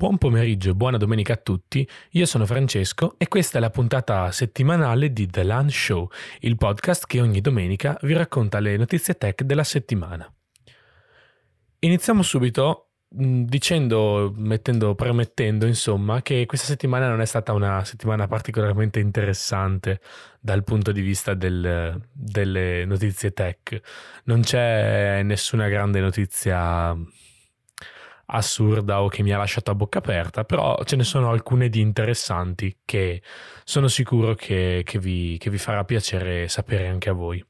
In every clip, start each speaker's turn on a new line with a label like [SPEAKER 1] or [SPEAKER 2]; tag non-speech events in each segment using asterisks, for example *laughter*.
[SPEAKER 1] Buon pomeriggio e buona domenica a tutti, io sono Francesco e questa è la puntata settimanale di The Lunch Show, il podcast che ogni domenica vi racconta le notizie tech della settimana. Iniziamo subito mm, dicendo, mettendo, premettendo insomma che questa settimana non è stata una settimana particolarmente interessante dal punto di vista del, delle notizie tech. Non c'è nessuna grande notizia assurda o che mi ha lasciato a bocca aperta, però ce ne sono alcune di interessanti che sono sicuro che, che, vi, che vi farà piacere sapere anche a voi.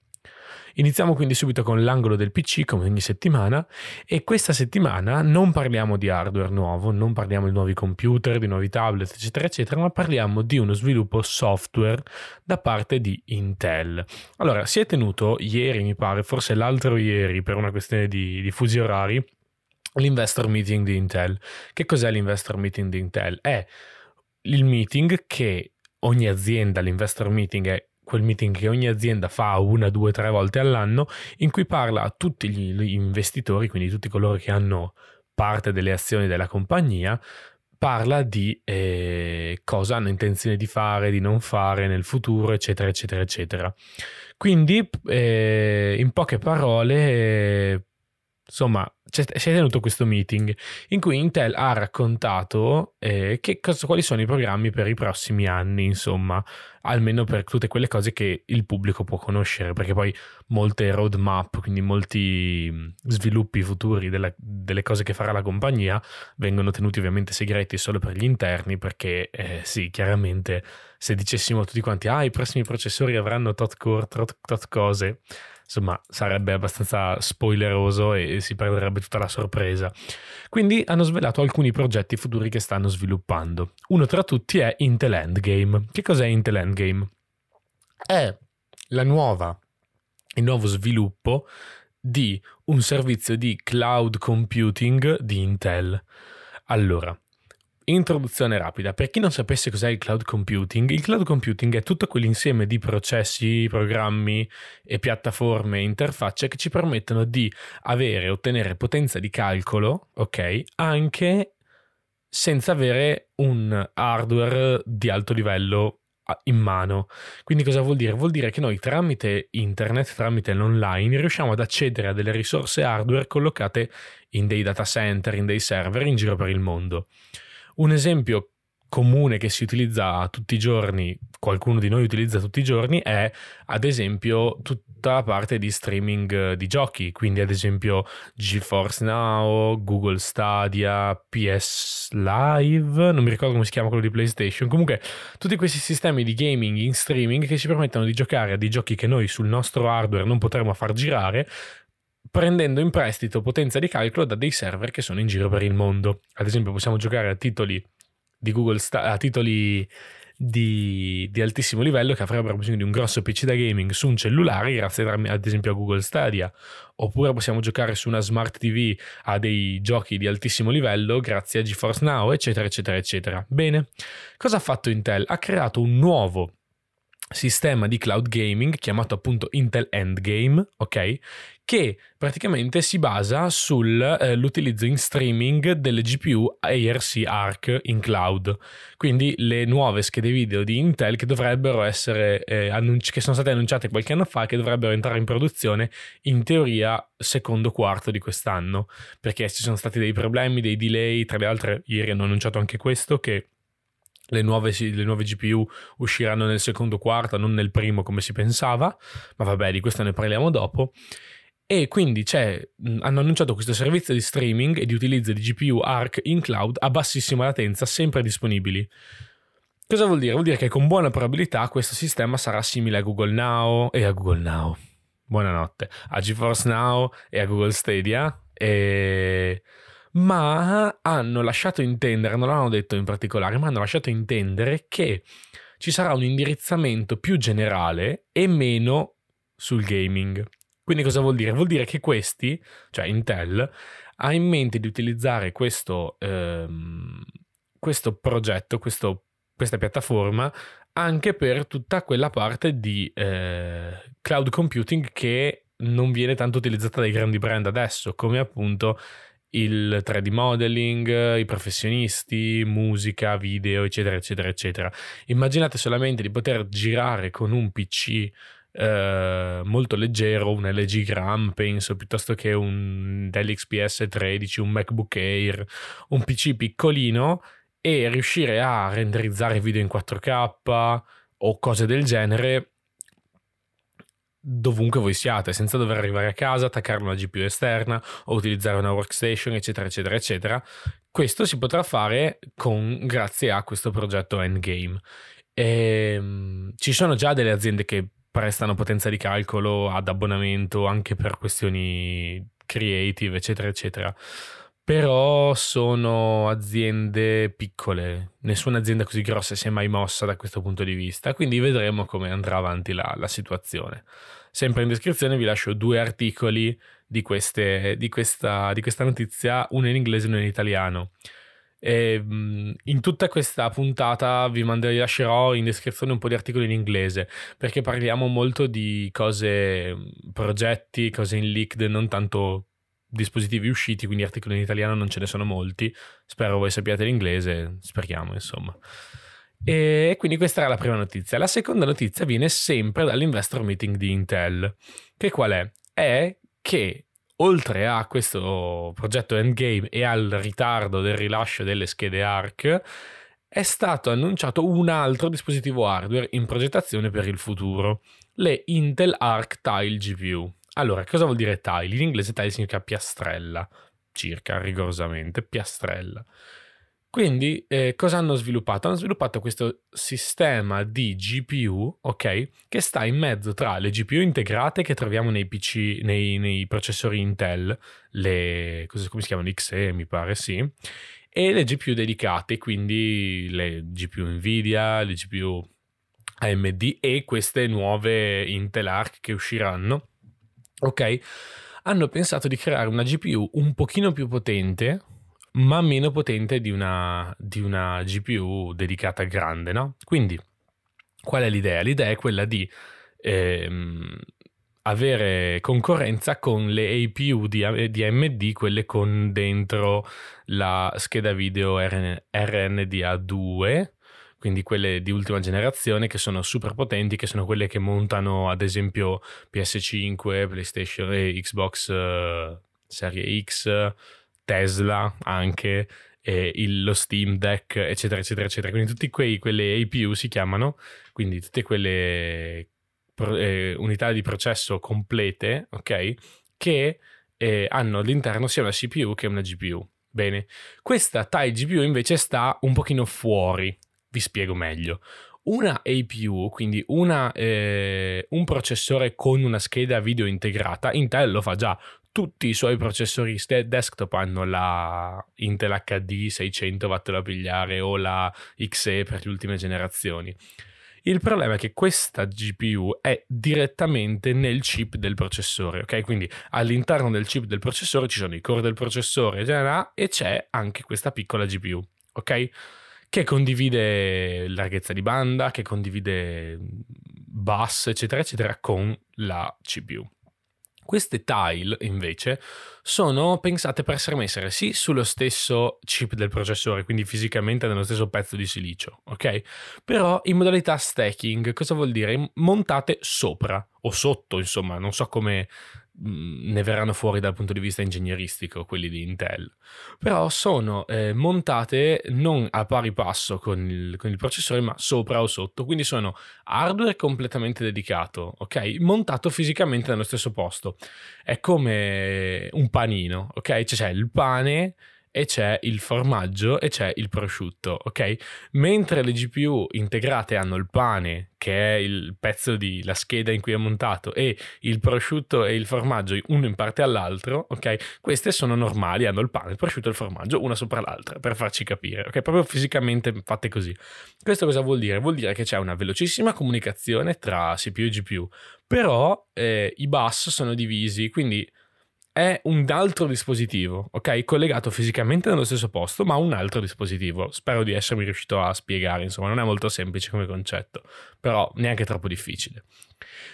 [SPEAKER 1] Iniziamo quindi subito con l'angolo del PC come ogni settimana e questa settimana non parliamo di hardware nuovo, non parliamo di nuovi computer, di nuovi tablet, eccetera, eccetera, ma parliamo di uno sviluppo software da parte di Intel. Allora, si è tenuto ieri, mi pare, forse l'altro ieri per una questione di, di fusi orari, l'investor meeting di Intel. Che cos'è l'investor meeting di Intel? È il meeting che ogni azienda, l'investor meeting è quel meeting che ogni azienda fa una, due, tre volte all'anno, in cui parla a tutti gli investitori, quindi tutti coloro che hanno parte delle azioni della compagnia, parla di eh, cosa hanno intenzione di fare, di non fare nel futuro, eccetera, eccetera, eccetera. Quindi, eh, in poche parole, eh, insomma, si è tenuto questo meeting in cui Intel ha raccontato eh, cosa, quali sono i programmi per i prossimi anni, insomma, almeno per tutte quelle cose che il pubblico può conoscere, perché poi molte roadmap, quindi molti sviluppi futuri della, delle cose che farà la compagnia, vengono tenuti ovviamente segreti solo per gli interni, perché eh, sì, chiaramente se dicessimo a tutti quanti, ah, i prossimi processori avranno tot core, tot, tot cose, insomma sarebbe abbastanza spoileroso e si perderebbe tutta la sorpresa. Quindi hanno svelato alcuni progetti futuri che stanno sviluppando. Uno tra tutti è Intel Endgame. Che cos'è Intel Endgame? È la nuova, il nuovo sviluppo di un servizio di cloud computing di Intel. Allora, Introduzione rapida. Per chi non sapesse cos'è il cloud computing, il cloud computing è tutto quell'insieme di processi, programmi e piattaforme e interfacce che ci permettono di avere e ottenere potenza di calcolo, ok, anche senza avere un hardware di alto livello in mano. Quindi cosa vuol dire? Vuol dire che noi tramite internet, tramite l'online, riusciamo ad accedere a delle risorse hardware collocate in dei data center, in dei server in giro per il mondo. Un esempio comune che si utilizza tutti i giorni, qualcuno di noi utilizza tutti i giorni, è ad esempio tutta la parte di streaming di giochi, quindi ad esempio GeForce Now, Google Stadia, PS Live, non mi ricordo come si chiama quello di PlayStation, comunque tutti questi sistemi di gaming in streaming che ci permettono di giocare a dei giochi che noi sul nostro hardware non potremo far girare, prendendo in prestito potenza di calcolo da dei server che sono in giro per il mondo. Ad esempio, possiamo giocare a titoli di Google Sta- a titoli di, di, altissimo livello che avrebbero bisogno di un grosso PC da gaming su un cellulare, grazie ad esempio a Google Stadia. Oppure possiamo giocare su una smart TV a dei giochi di altissimo livello grazie a GeForce Now, eccetera, eccetera, eccetera. Bene, cosa ha fatto Intel? Ha creato un nuovo sistema di cloud gaming chiamato appunto Intel Endgame, ok? Che praticamente si basa sull'utilizzo eh, in streaming delle GPU ARC Arc in cloud. Quindi le nuove schede video di Intel che dovrebbero essere eh, annunci- che sono state annunciate qualche anno fa che dovrebbero entrare in produzione in teoria secondo quarto di quest'anno, perché ci sono stati dei problemi, dei delay, tra le altre ieri hanno annunciato anche questo che le nuove, le nuove, GPU usciranno nel secondo quarto, non nel primo come si pensava, ma vabbè, di questo ne parliamo dopo. E quindi hanno annunciato questo servizio di streaming e di utilizzo di GPU ARC in cloud a bassissima latenza, sempre disponibili. Cosa vuol dire? Vuol dire che con buona probabilità questo sistema sarà simile a Google Now e a Google Now. Buonanotte. A GeForce Now e a Google Stadia. E ma hanno lasciato intendere, non l'hanno detto in particolare, ma hanno lasciato intendere che ci sarà un indirizzamento più generale e meno sul gaming. Quindi cosa vuol dire? Vuol dire che questi, cioè Intel, ha in mente di utilizzare questo, ehm, questo progetto, questo, questa piattaforma, anche per tutta quella parte di eh, cloud computing che non viene tanto utilizzata dai grandi brand adesso, come appunto il 3D modeling, i professionisti, musica, video, eccetera, eccetera, eccetera. Immaginate solamente di poter girare con un PC eh, molto leggero, un LG Gram, penso, piuttosto che un Dell XPS 13, un MacBook Air, un PC piccolino e riuscire a renderizzare video in 4K o cose del genere dovunque voi siate, senza dover arrivare a casa, attaccare una GPU esterna o utilizzare una workstation, eccetera, eccetera, eccetera. Questo si potrà fare con, grazie a questo progetto Endgame. E, um, ci sono già delle aziende che prestano potenza di calcolo ad abbonamento anche per questioni creative, eccetera, eccetera. Però sono aziende piccole, nessuna azienda così grossa si è mai mossa da questo punto di vista, quindi vedremo come andrà avanti la, la situazione. Sempre in descrizione vi lascio due articoli di, queste, di, questa, di questa notizia, uno in inglese e uno in italiano. E, in tutta questa puntata vi, mando, vi lascerò in descrizione un po' di articoli in inglese perché parliamo molto di cose, progetti, cose in leaked, non tanto dispositivi usciti, quindi articoli in italiano non ce ne sono molti. Spero voi sappiate l'inglese, speriamo insomma. E quindi questa era la prima notizia. La seconda notizia viene sempre dall'investor meeting di Intel. Che qual è? È che oltre a questo progetto Endgame e al ritardo del rilascio delle schede ARC, è stato annunciato un altro dispositivo hardware in progettazione per il futuro, le Intel Arc Tile GPU. Allora, cosa vuol dire tile? In inglese tile significa piastrella, circa rigorosamente, piastrella. Quindi, eh, cosa hanno sviluppato? Hanno sviluppato questo sistema di GPU, ok, che sta in mezzo tra le GPU integrate che troviamo nei PC, nei, nei processori Intel, le, cosa, come si chiamano? XE, mi pare, sì, e le GPU dedicate, quindi le GPU Nvidia, le GPU AMD e queste nuove Intel Arc che usciranno, ok, hanno pensato di creare una GPU un pochino più potente, ma meno potente di una, di una GPU dedicata grande, no? Quindi, qual è l'idea? L'idea è quella di ehm, avere concorrenza con le APU di, di, AMD, quelle con dentro la scheda video RN, RNDA2, quindi quelle di ultima generazione che sono super potenti, che sono quelle che montano ad esempio PS5, PlayStation e Xbox uh, Serie X, Tesla anche, eh, il, lo Steam Deck, eccetera, eccetera, eccetera. Quindi tutte quelle APU si chiamano, quindi tutte quelle pro, eh, unità di processo complete, ok? Che eh, hanno all'interno sia una CPU che una GPU. Bene, questa TIE GPU invece sta un pochino fuori vi spiego meglio. Una APU, quindi una, eh, un processore con una scheda video integrata, Intel lo fa già, tutti i suoi processori desktop hanno la Intel HD 600 vattelo a pigliare o la XE per le ultime generazioni. Il problema è che questa GPU è direttamente nel chip del processore, ok? Quindi all'interno del chip del processore ci sono i core del processore e c'è anche questa piccola GPU, ok? Che condivide larghezza di banda, che condivide bus, eccetera, eccetera, con la CPU. Queste tile invece sono pensate per essere messe sì sullo stesso chip del processore, quindi fisicamente nello stesso pezzo di silicio, ok? Però in modalità stacking, cosa vuol dire? Montate sopra o sotto, insomma, non so come ne verranno fuori dal punto di vista ingegneristico quelli di Intel, però sono eh, montate non a pari passo con il, con il, processore ma sopra o sotto, quindi sono hardware completamente dedicato, ok? Montato fisicamente nello stesso posto, è come un panino, ok? Cioè c'è il pane e c'è il formaggio e c'è il prosciutto, ok? Mentre le GPU integrate hanno il pane, che è il pezzo di la scheda in cui è montato, e il prosciutto e il formaggio uno in parte all'altro, ok? Queste sono normali, hanno il pane, il prosciutto e il formaggio una sopra l'altra, per farci capire, ok? Proprio fisicamente fatte così. Questo cosa vuol dire? Vuol dire che c'è una velocissima comunicazione tra CPU e GPU, però eh, i bus sono divisi, quindi è un altro dispositivo, ok? Collegato fisicamente nello stesso posto, ma un altro dispositivo. Spero di essermi riuscito a spiegare, insomma, non è molto semplice come concetto, però neanche troppo difficile.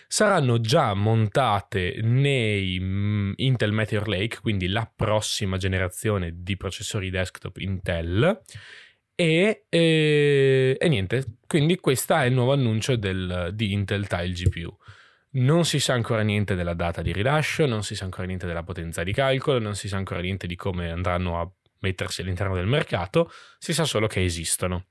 [SPEAKER 1] Saranno già montate nei mm, Intel Meteor Lake, quindi la prossima generazione di processori desktop Intel. E, e, e niente, quindi questo è il nuovo annuncio del, di Intel Tile GPU. Non si sa ancora niente della data di rilascio, non si sa ancora niente della potenza di calcolo, non si sa ancora niente di come andranno a mettersi all'interno del mercato, si sa solo che esistono.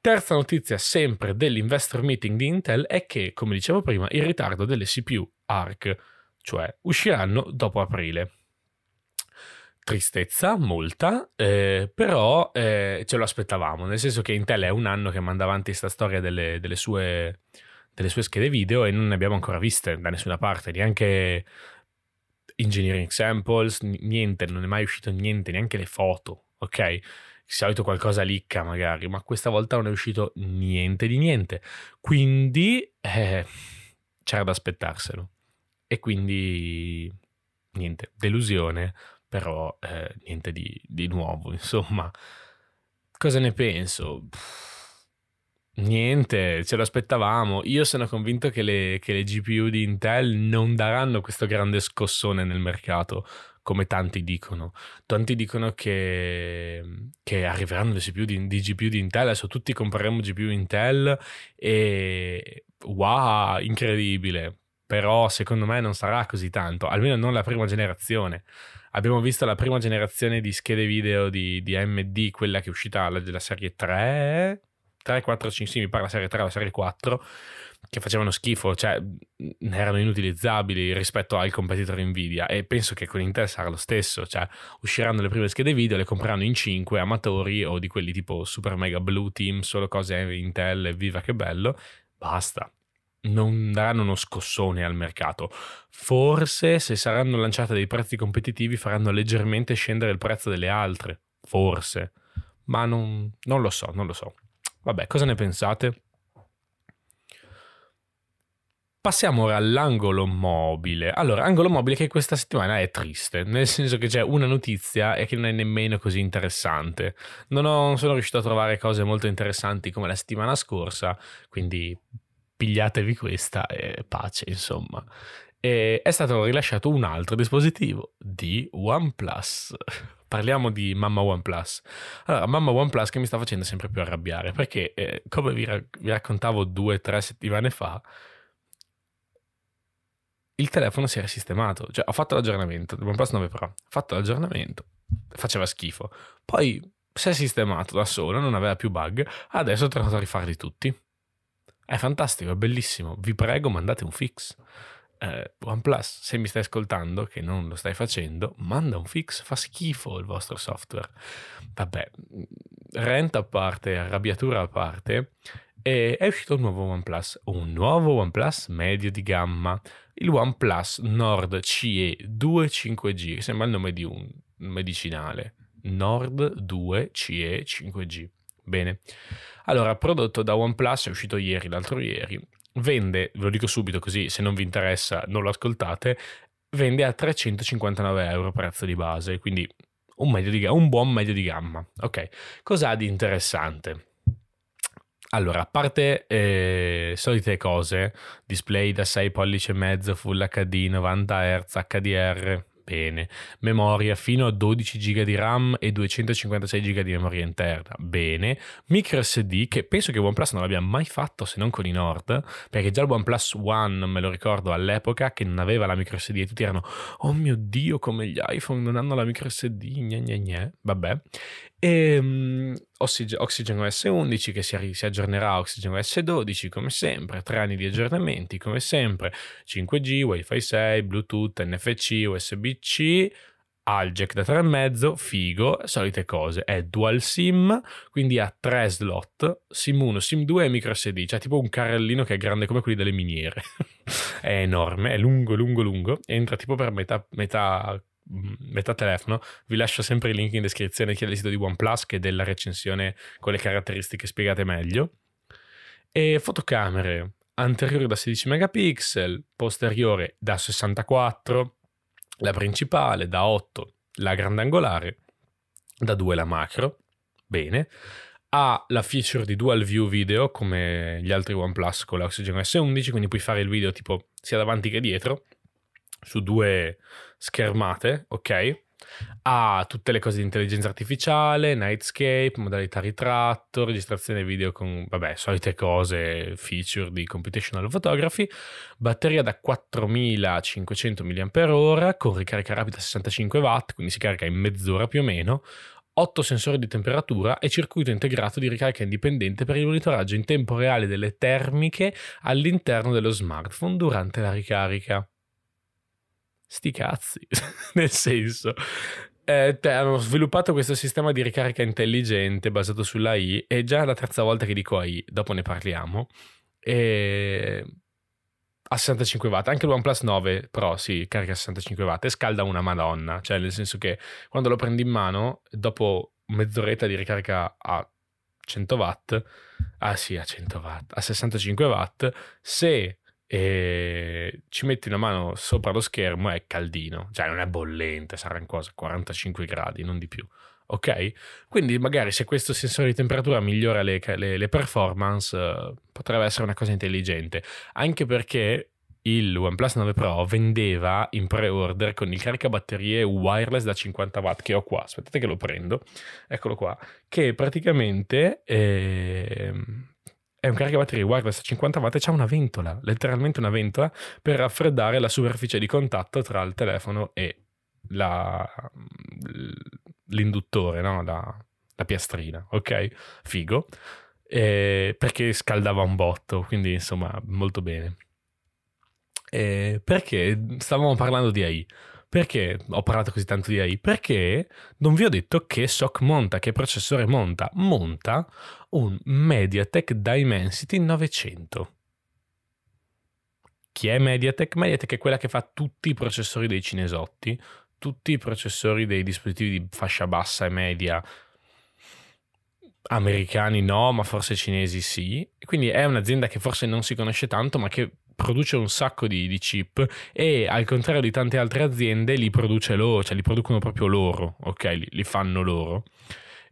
[SPEAKER 1] Terza notizia sempre dell'investor meeting di Intel è che, come dicevo prima, il ritardo delle CPU ARC, cioè usciranno dopo aprile. Tristezza, molta, eh, però eh, ce lo aspettavamo, nel senso che Intel è un anno che manda avanti questa storia delle, delle sue delle sue schede video e non ne abbiamo ancora viste da nessuna parte, neanche engineering samples, niente, non è mai uscito niente, neanche le foto, ok? Di solito qualcosa licca magari, ma questa volta non è uscito niente di niente. Quindi eh, c'era da aspettarselo. E quindi niente, delusione, però eh, niente di, di nuovo, insomma. Cosa ne penso? Pff Niente, ce lo aspettavamo. Io sono convinto che le, che le, GPU di Intel non daranno questo grande scossone nel mercato, come tanti dicono. Tanti dicono che, che arriveranno le CPU di, di, GPU di Intel, adesso tutti compreremo GPU Intel e wow, incredibile. Però secondo me non sarà così tanto, almeno non la prima generazione. Abbiamo visto la prima generazione di schede video di, di AMD, quella che è uscita della serie 3, 3, 4, 5, sì, mi pare la serie 3 o la serie 4, che facevano schifo, cioè erano inutilizzabili rispetto al competitor Nvidia e penso che con Intel sarà lo stesso, cioè usciranno le prime schede video, le compreranno in 5 amatori o di quelli tipo super mega blue team, solo cose Intel e viva che bello, basta. Non daranno uno scossone al mercato. Forse se saranno lanciate dei prezzi competitivi faranno leggermente scendere il prezzo delle altre. Forse. Ma non, non lo so, non lo so. Vabbè, cosa ne pensate? Passiamo ora all'angolo mobile. Allora, angolo mobile che questa settimana è triste, nel senso che c'è una notizia e che non è nemmeno così interessante. Non, ho, non sono riuscito a trovare cose molto interessanti come la settimana scorsa, quindi pigliatevi questa e pace, insomma. E è stato rilasciato un altro dispositivo di OnePlus parliamo di mamma OnePlus. Allora, mamma OnePlus che mi sta facendo sempre più arrabbiare perché, eh, come vi, ra- vi raccontavo due o tre settimane fa, il telefono si era sistemato. Cioè, ho fatto l'aggiornamento, il OnePlus 9 Pro, ho fatto l'aggiornamento, faceva schifo. Poi si è sistemato da solo, non aveva più bug, adesso è tornato a rifarli tutti. È fantastico, è bellissimo. Vi prego, mandate un fix eh, OnePlus, se mi stai ascoltando, che non lo stai facendo, manda un fix, fa schifo il vostro software. Vabbè, rent a parte, arrabbiatura a parte, è uscito un nuovo OnePlus, un nuovo OnePlus medio di gamma, il OnePlus Nord CE 2 5G, che sembra il nome di un medicinale. Nord 2 CE 5G. Bene. Allora, prodotto da OnePlus, è uscito ieri, l'altro ieri, vende, ve lo dico subito così se non vi interessa non lo ascoltate, vende a 359 euro prezzo di base, quindi un, di, un buon medio di gamma. Ok, cos'ha di interessante? Allora, a parte eh, solite cose, display da 6 pollici e mezzo, Full HD, 90 Hz, HDR, Bene. Memoria fino a 12 GB di RAM e 256 GB di memoria interna. Bene. Micro SD che penso che OnePlus non l'abbia mai fatto se non con i Nord, perché già il OnePlus One me lo ricordo all'epoca che non aveva la micro SD e tutti erano "Oh mio Dio, come gli iPhone non hanno la micro SD". Gne gne gne. Vabbè. E um, Oxygen, Oxygen OS 11 che si, si, aggiornerà a Oxygen OS 12 come sempre, tre anni di aggiornamenti come sempre, 5G, Wi-Fi 6, Bluetooth, NFC, USB-C, jack da 3,5, figo, solite cose, è dual SIM, quindi ha tre slot, SIM 1, SIM 2 e micro SD, cioè tipo un carrellino che è grande come quelli delle miniere, *laughs* è enorme, è lungo, lungo, lungo, entra tipo per metà, metà metà telefono, vi lascio sempre il link in descrizione sia del sito di OnePlus che della recensione con le caratteristiche spiegate meglio. E fotocamere anteriore da 16 megapixel, posteriore da 64, la principale, da 8 la grandangolare, da 2 la macro, bene, ha la feature di dual view video come gli altri OnePlus con l'Oxygen S11, quindi puoi fare il video tipo sia davanti che dietro su due schermate, ok? Ha tutte le cose di intelligenza artificiale, Nightscape, modalità ritratto, registrazione video con, vabbè, solite cose, feature di computational photography, batteria da 4500 mAh con ricarica rapida 65 watt, quindi si carica in mezz'ora più o meno, 8 sensori di temperatura e circuito integrato di ricarica indipendente per il monitoraggio in tempo reale delle termiche all'interno dello smartphone durante la ricarica. Sti cazzi, *laughs* nel senso, eh, hanno sviluppato questo sistema di ricarica intelligente basato sull'AI e già è la terza volta che dico AI, dopo ne parliamo. E a 65 watt. Anche l'OnePlus 9 Pro si carica a 65 watt e scalda una madonna. Cioè, nel senso che quando lo prendi in mano, dopo mezz'oretta di ricarica a 100 watt, ah sì, a 100 watt, a 65 watt, se eh, ci metti una mano sopra lo schermo è caldino. Cioè, non è bollente, sarà in cosa 45 gradi, non di più. Ok? Quindi magari se questo sensore di temperatura migliora le, le, le performance uh, potrebbe essere una cosa intelligente, anche perché il OnePlus 9 Pro vendeva in pre-order con il caricabatterie wireless da 50 watt che ho qua, aspettate che lo prendo, eccolo qua, che praticamente eh, è un caricabatterie wireless da 50 watt e c'ha una ventola, letteralmente una ventola per raffreddare la superficie di contatto tra il telefono e la, l'induttore, no? la, la piastrina, ok? Figo. Eh, perché scaldava un botto, quindi insomma molto bene. Eh, perché stavamo parlando di AI? Perché ho parlato così tanto di AI? Perché non vi ho detto che SOC monta, che processore monta? Monta un MediaTek Dimensity 900. Chi è MediaTek? MediaTek è quella che fa tutti i processori dei cinesotti, tutti i processori dei dispositivi di fascia bassa e media americani no, ma forse cinesi sì. Quindi è un'azienda che forse non si conosce tanto, ma che produce un sacco di, di, chip e al contrario di tante altre aziende li produce loro, cioè li producono proprio loro, ok? Li, li fanno loro.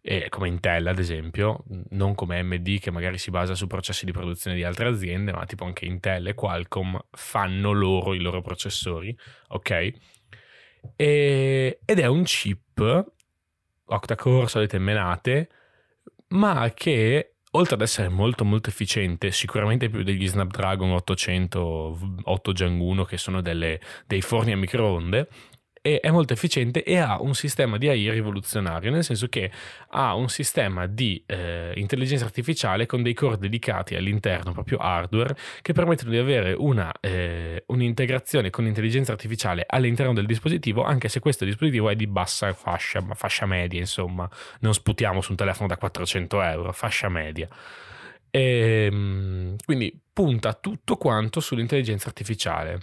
[SPEAKER 1] E come Intel ad esempio, non come AMD che magari si basa su processi di produzione di altre aziende, ma tipo anche Intel e Qualcomm fanno loro i loro processori, ok? E, ed è un chip octa-core, solite menate, ma che oltre ad essere molto molto efficiente, sicuramente più degli Snapdragon 800 8 Gen 1 che sono delle, dei forni a microonde, è molto efficiente e ha un sistema di AI rivoluzionario, nel senso che ha un sistema di eh, intelligenza artificiale con dei core dedicati all'interno, proprio hardware, che permettono di avere una, eh, un'integrazione con l'intelligenza artificiale all'interno del dispositivo, anche se questo dispositivo è di bassa fascia, fascia media, insomma, non sputiamo su un telefono da 400 euro, fascia media. E, ehm, quindi punta tutto quanto sull'intelligenza artificiale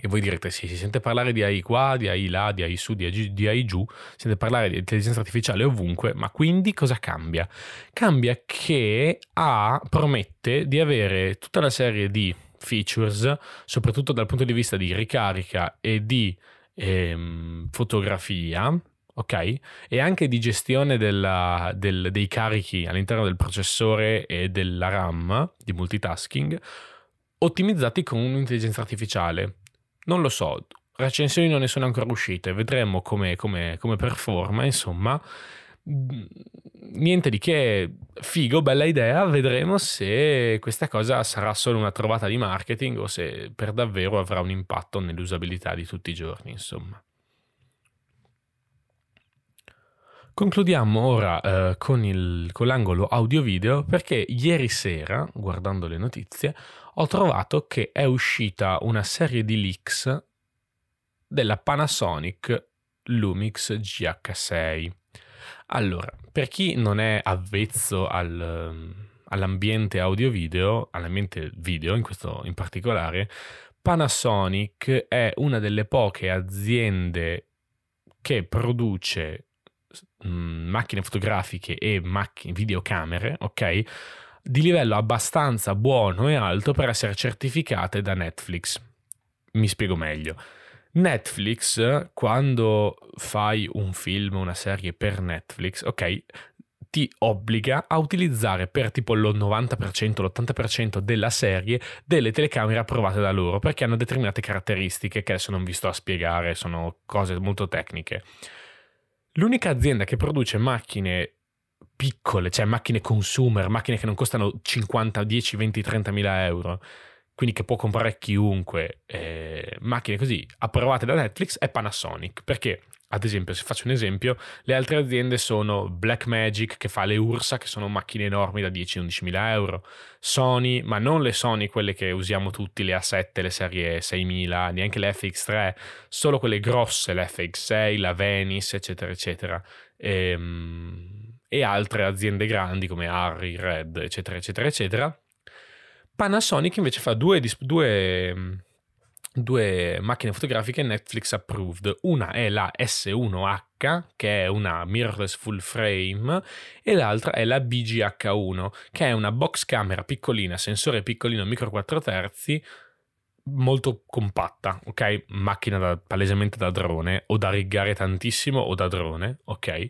[SPEAKER 1] e voi direte, sì, si sente parlare di AI qua, di AI là, di AI su, di AI, di AI giù, si sente parlare di intelligenza artificiale ovunque, ma quindi cosa cambia? Cambia che A promette di avere tutta una serie di features, soprattutto dal punto di vista di ricarica e di ehm, fotografia, ok? E anche di gestione della, del, dei carichi all'interno del processore e della RAM di multitasking, ottimizzati con un'intelligenza artificiale. Non lo so, recensioni non ne sono ancora uscite, vedremo come, come, come performa, insomma. Mm, niente di che, figo, bella idea, vedremo se questa cosa sarà solo una trovata di marketing o se per davvero avrà un impatto nell'usabilità di tutti i giorni, insomma. Concludiamo ora eh, con, il, con l'angolo audio-video perché ieri sera, guardando le notizie, ho trovato che è uscita una serie di leaks della Panasonic Lumix GH6. Allora, per chi non è avvezzo al, all'ambiente audio-video, all'ambiente video in questo in particolare, Panasonic è una delle poche aziende che produce Mm, macchine fotografiche e macchine, videocamere, ok? Di livello abbastanza buono e alto per essere certificate da Netflix. Mi spiego meglio. Netflix, quando fai un film, una serie per Netflix, ok, ti obbliga a utilizzare per tipo il 90%, l'80% della serie delle telecamere approvate da loro perché hanno determinate caratteristiche che adesso non vi sto a spiegare, sono cose molto tecniche. L'unica azienda che produce macchine piccole, cioè macchine consumer, macchine che non costano 50, 10, 20, 30 mila euro, quindi che può comprare chiunque, eh, macchine così approvate da Netflix, è Panasonic. Perché, ad esempio, se faccio un esempio, le altre aziende sono Blackmagic che fa le Ursa, che sono macchine enormi da 10-11 mila euro, Sony, ma non le Sony, quelle che usiamo tutti, le A7, le serie 6000, neanche le FX3, solo quelle grosse, l'FX6, la Venice, eccetera, eccetera. E, ehm, e altre aziende grandi come Harry, Red, eccetera, eccetera, eccetera Panasonic invece fa due, due, due, macchine fotografiche Netflix approved. Una è la S1H, che è una mirrorless full frame, e l'altra è la BGH1, che è una box camera piccolina, sensore piccolino, micro 4 terzi, molto compatta, ok? Macchina da, palesemente da drone, o da riggare tantissimo o da drone, ok?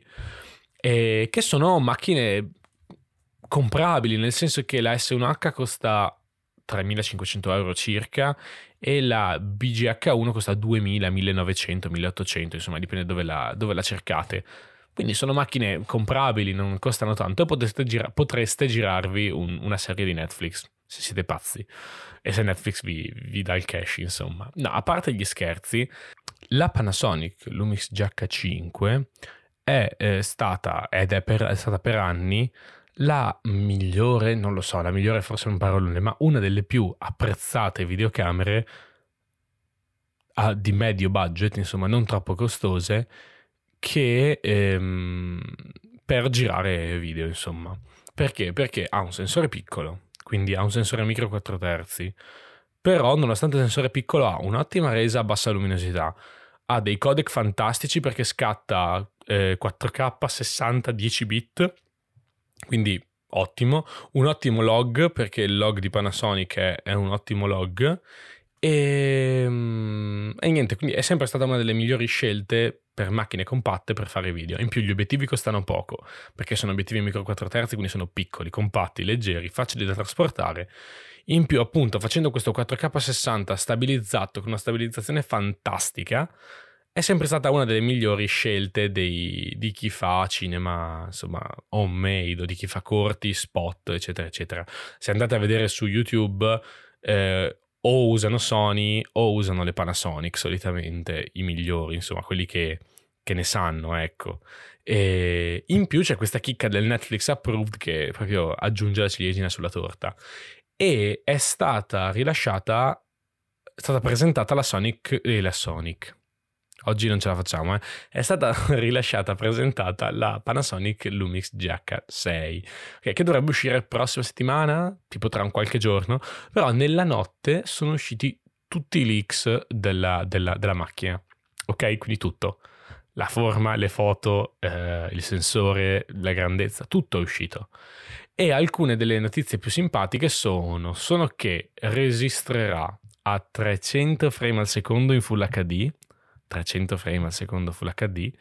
[SPEAKER 1] E che sono macchine comprabili, nel senso che la S1H costa 3.500 euro circa e la BGH1 costa 2.000, 1.900, 1.800, insomma dipende dove la, dove la cercate. Quindi sono macchine comprabili, non costano tanto e potreste, gira- potreste girarvi un, una serie di Netflix, se siete pazzi. E se Netflix vi, vi, dà il cash, insomma. No, a parte gli scherzi, la Panasonic Lumix GH5 è eh, stata, ed è, per, è stata per anni la migliore, non lo so, la migliore forse un parolone, ma una delle più apprezzate videocamere a, di medio budget, insomma non troppo costose, che ehm, per girare video, insomma. Perché? Perché ha un sensore piccolo, quindi ha un sensore micro 4 terzi, però nonostante il sensore piccolo ha un'ottima resa a bassa luminosità, ha dei codec fantastici perché scatta eh, 4K 60 10 bit quindi ottimo, un ottimo log perché il log di Panasonic è, è un ottimo log e, ehm, e, niente, quindi è sempre stata una delle migliori scelte per macchine compatte per fare video. In più gli obiettivi costano poco perché sono obiettivi micro 4 terzi, quindi sono piccoli, compatti, leggeri, facili da trasportare. In più appunto facendo questo 4K 60 stabilizzato con una stabilizzazione fantastica è sempre stata una delle migliori scelte dei, di chi fa cinema, insomma, homemade, o di chi fa corti, spot, eccetera, eccetera. Se andate a vedere su YouTube, eh, o usano Sony o usano le Panasonic, solitamente i migliori, insomma, quelli che, che ne sanno, ecco. E in più c'è questa chicca del Netflix Approved che proprio aggiunge la ciliegina sulla torta. E è stata rilasciata, è stata presentata la Sonic e la Sonic oggi non ce la facciamo, eh. è stata *laughs* rilasciata, presentata la Panasonic Lumix GH6, okay, che dovrebbe uscire la prossima settimana, tipo tra un qualche giorno, però nella notte sono usciti tutti i leaks della, della, della macchina, ok? Quindi tutto. La forma, le foto, eh, il sensore, la grandezza, tutto è uscito. E alcune delle notizie più simpatiche sono, sono che registrerà a 300 frame al secondo in Full HD, 300 frame al secondo Full HD,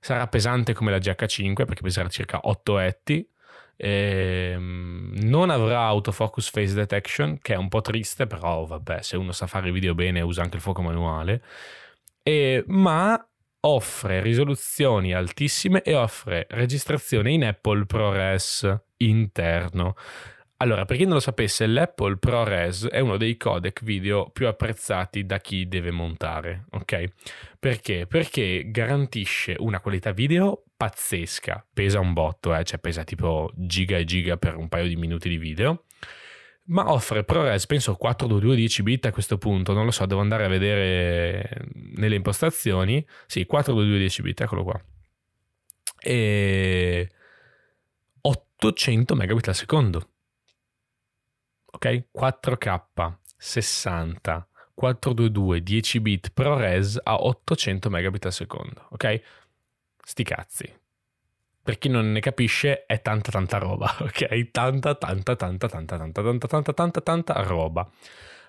[SPEAKER 1] sarà pesante come la GH5 perché peserà circa 8 etti, ehm, non avrà autofocus face detection che è un po' triste però vabbè se uno sa fare video bene usa anche il fuoco manuale, e, ma offre risoluzioni altissime e offre registrazione in Apple ProRes interno allora, per chi non lo sapesse, l'Apple ProRes è uno dei codec video più apprezzati da chi deve montare, ok? Perché? Perché garantisce una qualità video pazzesca, pesa un botto, eh? cioè pesa tipo giga e giga per un paio di minuti di video, ma offre ProRes, penso 422 10 bit a questo punto, non lo so, devo andare a vedere nelle impostazioni, sì, 422 10 bit, eccolo qua, e 800 megabit al secondo ok? 4K 60 422 10 bit ProRes a 800 megabit al secondo, ok? Sti cazzi. Per chi non ne capisce è tanta tanta roba, *laughs* ok? Tanta tanta tanta tanta tanta tanta tanta tanta tanta roba.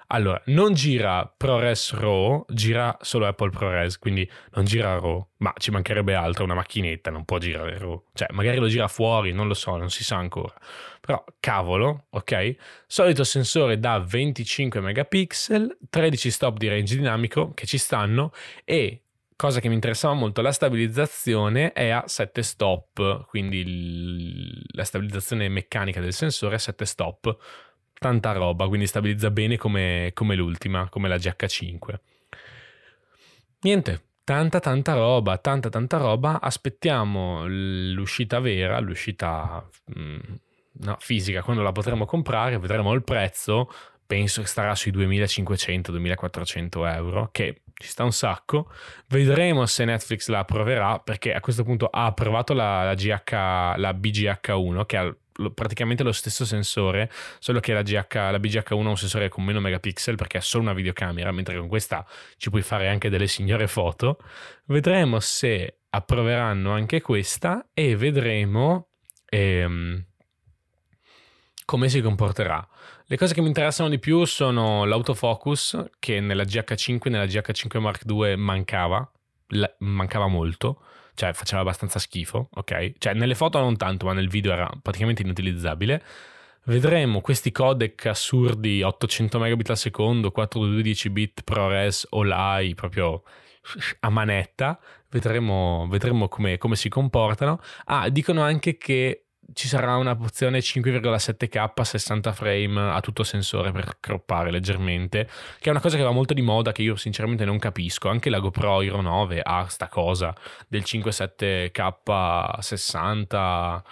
[SPEAKER 1] Allora, non gira ProRes RAW, gira solo Apple ProRes, quindi non gira RAW, ma ci mancherebbe altro, una macchinetta non può girare RAW. Cioè, magari lo gira fuori, non lo so, non si sa ancora. Però, cavolo, ok? Solito sensore da 25 megapixel, 13 stop di range dinamico che ci stanno e cosa che mi interessava molto, la stabilizzazione è a 7 stop, quindi il, la stabilizzazione meccanica del sensore è a 7 stop tanta roba, quindi stabilizza bene come, come l'ultima, come la GH5. Niente, tanta tanta roba, tanta tanta roba, aspettiamo l'uscita vera, l'uscita mm, no, fisica, quando la potremo comprare, vedremo il prezzo, penso che starà sui 2500-2400 euro, che ci sta un sacco. Vedremo se Netflix la approverà, perché a questo punto ha approvato la, la, GH, la BGH1, che ha praticamente lo stesso sensore, solo che la, GH, la BGH1 è un sensore con meno megapixel perché è solo una videocamera, mentre con questa ci puoi fare anche delle signore foto. Vedremo se approveranno anche questa e vedremo ehm, come si comporterà. Le cose che mi interessano di più sono l'autofocus che nella GH5 e nella GH5 Mark II mancava, mancava molto cioè faceva abbastanza schifo, ok? Cioè nelle foto non tanto, ma nel video era praticamente inutilizzabile. Vedremo questi codec assurdi 800 megabit al secondo, 412 bit ProRes o LAI proprio a manetta. Vedremo, vedremo come, come si comportano. Ah, dicono anche che ci sarà una opzione 5,7K 60 frame a tutto sensore per croppare leggermente, che è una cosa che va molto di moda che io sinceramente non capisco. Anche la GoPro Hero 9 ha sta cosa del 5,7K 60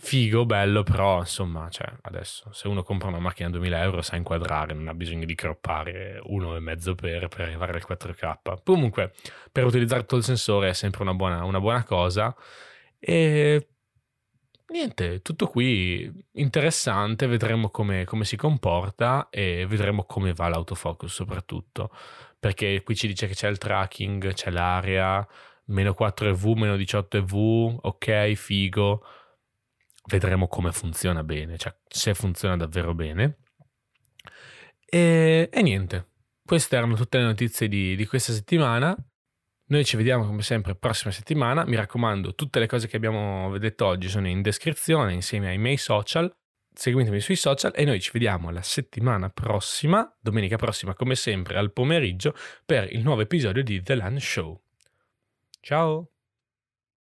[SPEAKER 1] figo, bello, però insomma, cioè, adesso se uno compra una macchina a 2000 euro sa inquadrare, non ha bisogno di croppare uno e mezzo per, per arrivare al 4K. Comunque, per utilizzare tutto il sensore è sempre una buona, una buona cosa. E Niente, tutto qui interessante, vedremo come, come, si comporta e vedremo come va l'autofocus soprattutto, perché qui ci dice che c'è il tracking, c'è l'area, meno 4 EV, meno 18 EV, ok, figo, vedremo come funziona bene, cioè se funziona davvero bene. E, e niente, queste erano tutte le notizie di, di questa settimana. Noi ci vediamo come sempre prossima settimana. Mi raccomando, tutte le cose che abbiamo detto oggi sono in descrizione insieme ai miei social. Seguitemi sui social e noi ci vediamo la settimana prossima, domenica prossima come sempre al pomeriggio, per il nuovo episodio di The Land Show. Ciao!